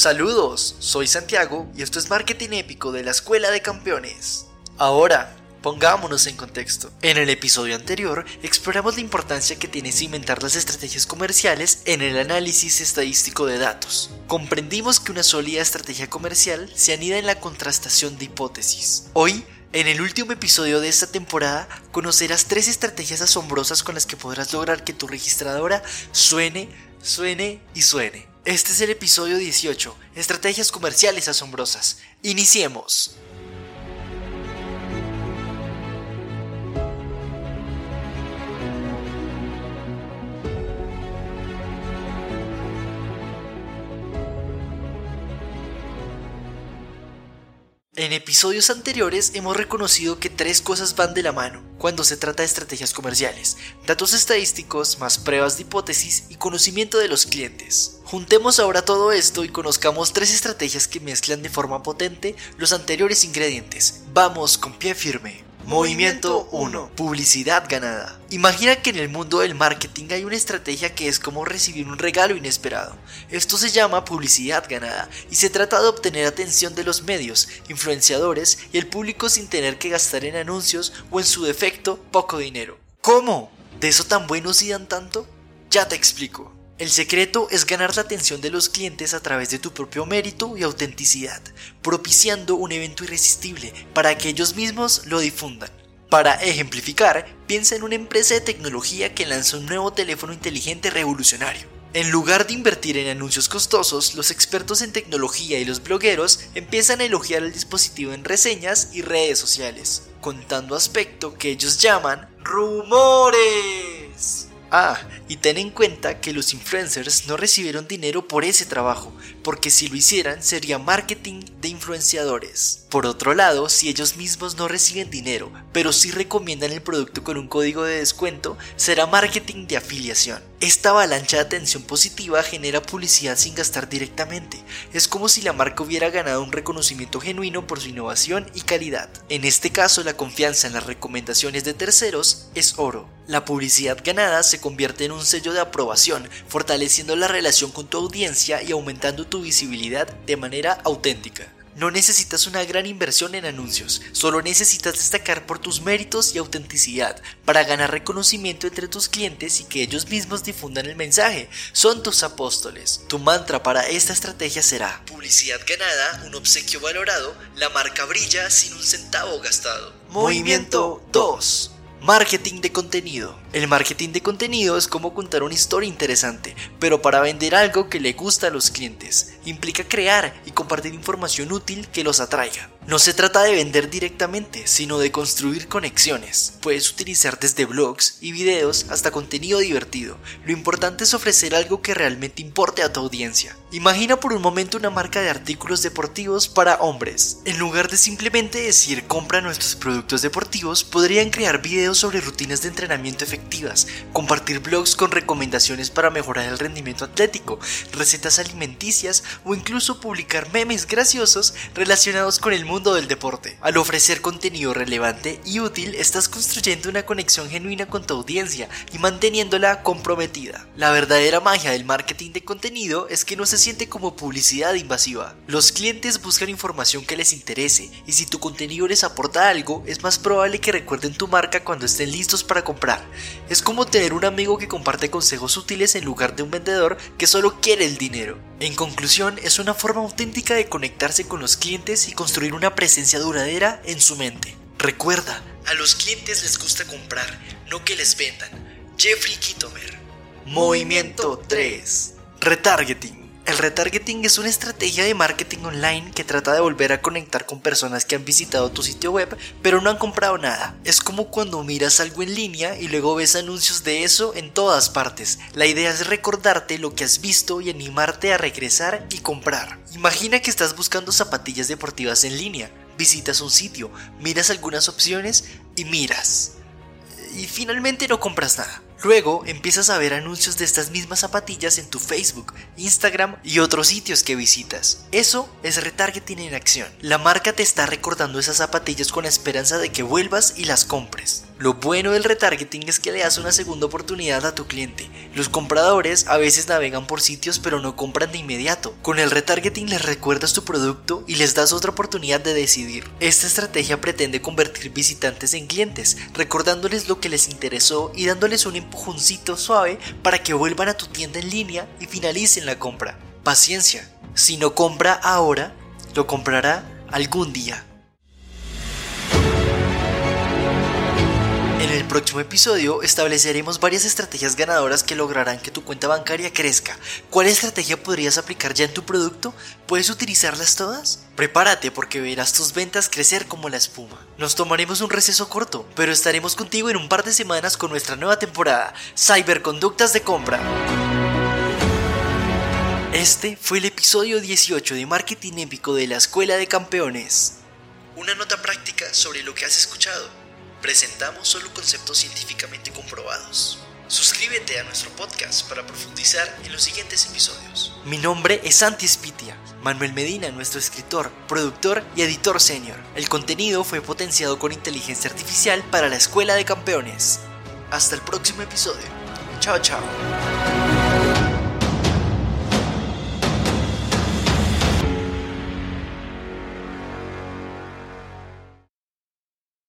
Saludos, soy Santiago y esto es Marketing Épico de la Escuela de Campeones. Ahora, pongámonos en contexto. En el episodio anterior exploramos la importancia que tiene cimentar las estrategias comerciales en el análisis estadístico de datos. Comprendimos que una sólida estrategia comercial se anida en la contrastación de hipótesis. Hoy en el último episodio de esta temporada conocerás tres estrategias asombrosas con las que podrás lograr que tu registradora suene, suene y suene. Este es el episodio 18, Estrategias Comerciales Asombrosas. Iniciemos. En episodios anteriores hemos reconocido que tres cosas van de la mano cuando se trata de estrategias comerciales, datos estadísticos más pruebas de hipótesis y conocimiento de los clientes. Juntemos ahora todo esto y conozcamos tres estrategias que mezclan de forma potente los anteriores ingredientes. Vamos con pie firme. Movimiento 1. Publicidad ganada. Imagina que en el mundo del marketing hay una estrategia que es como recibir un regalo inesperado. Esto se llama publicidad ganada y se trata de obtener atención de los medios, influenciadores y el público sin tener que gastar en anuncios o en su defecto poco dinero. ¿Cómo? ¿De eso tan buenos y dan tanto? Ya te explico. El secreto es ganar la atención de los clientes a través de tu propio mérito y autenticidad, propiciando un evento irresistible para que ellos mismos lo difundan. Para ejemplificar, piensa en una empresa de tecnología que lanza un nuevo teléfono inteligente revolucionario. En lugar de invertir en anuncios costosos, los expertos en tecnología y los blogueros empiezan a elogiar el dispositivo en reseñas y redes sociales, contando aspecto que ellos llaman rumores. Ah, y ten en cuenta que los influencers no recibieron dinero por ese trabajo, porque si lo hicieran sería marketing de influenciadores. Por otro lado, si ellos mismos no reciben dinero, pero sí recomiendan el producto con un código de descuento, será marketing de afiliación. Esta avalancha de atención positiva genera publicidad sin gastar directamente. Es como si la marca hubiera ganado un reconocimiento genuino por su innovación y calidad. En este caso, la confianza en las recomendaciones de terceros es oro. La publicidad ganada se convierte en un sello de aprobación, fortaleciendo la relación con tu audiencia y aumentando tu visibilidad de manera auténtica. No necesitas una gran inversión en anuncios, solo necesitas destacar por tus méritos y autenticidad para ganar reconocimiento entre tus clientes y que ellos mismos difundan el mensaje. Son tus apóstoles. Tu mantra para esta estrategia será publicidad ganada, un obsequio valorado, la marca brilla sin un centavo gastado. Movimiento 2. Marketing de contenido. El marketing de contenido es como contar una historia interesante, pero para vender algo que le gusta a los clientes. Implica crear y compartir información útil que los atraiga. No se trata de vender directamente, sino de construir conexiones. Puedes utilizar desde blogs y videos hasta contenido divertido. Lo importante es ofrecer algo que realmente importe a tu audiencia. Imagina por un momento una marca de artículos deportivos para hombres. En lugar de simplemente decir compra nuestros productos deportivos, podrían crear videos sobre rutinas de entrenamiento compartir blogs con recomendaciones para mejorar el rendimiento atlético, recetas alimenticias o incluso publicar memes graciosos relacionados con el mundo del deporte. Al ofrecer contenido relevante y útil, estás construyendo una conexión genuina con tu audiencia y manteniéndola comprometida. La verdadera magia del marketing de contenido es que no se siente como publicidad invasiva. Los clientes buscan información que les interese y si tu contenido les aporta algo, es más probable que recuerden tu marca cuando estén listos para comprar. Es como tener un amigo que comparte consejos útiles en lugar de un vendedor que solo quiere el dinero. En conclusión, es una forma auténtica de conectarse con los clientes y construir una presencia duradera en su mente. Recuerda, a los clientes les gusta comprar, no que les vendan. Jeffrey Kitomer. Movimiento 3. Retargeting. El retargeting es una estrategia de marketing online que trata de volver a conectar con personas que han visitado tu sitio web pero no han comprado nada. Es como cuando miras algo en línea y luego ves anuncios de eso en todas partes. La idea es recordarte lo que has visto y animarte a regresar y comprar. Imagina que estás buscando zapatillas deportivas en línea. Visitas un sitio, miras algunas opciones y miras. Y finalmente no compras nada. Luego empiezas a ver anuncios de estas mismas zapatillas en tu Facebook, Instagram y otros sitios que visitas. Eso es retargeting en acción. La marca te está recordando esas zapatillas con la esperanza de que vuelvas y las compres. Lo bueno del retargeting es que le das una segunda oportunidad a tu cliente. Los compradores a veces navegan por sitios pero no compran de inmediato. Con el retargeting les recuerdas tu producto y les das otra oportunidad de decidir. Esta estrategia pretende convertir visitantes en clientes, recordándoles lo que les interesó y dándoles un empujoncito suave para que vuelvan a tu tienda en línea y finalicen la compra. Paciencia, si no compra ahora, lo comprará algún día. El próximo episodio estableceremos varias estrategias ganadoras que lograrán que tu cuenta bancaria crezca. ¿Cuál estrategia podrías aplicar ya en tu producto? ¿Puedes utilizarlas todas? Prepárate porque verás tus ventas crecer como la espuma. Nos tomaremos un receso corto, pero estaremos contigo en un par de semanas con nuestra nueva temporada, Cyberconductas de Compra. Este fue el episodio 18 de Marketing Épico de la Escuela de Campeones. Una nota práctica sobre lo que has escuchado presentamos solo conceptos científicamente comprobados. Suscríbete a nuestro podcast para profundizar en los siguientes episodios. Mi nombre es Santi Spitia, Manuel Medina, nuestro escritor, productor y editor senior. El contenido fue potenciado con inteligencia artificial para la Escuela de Campeones. Hasta el próximo episodio. Chao, chao.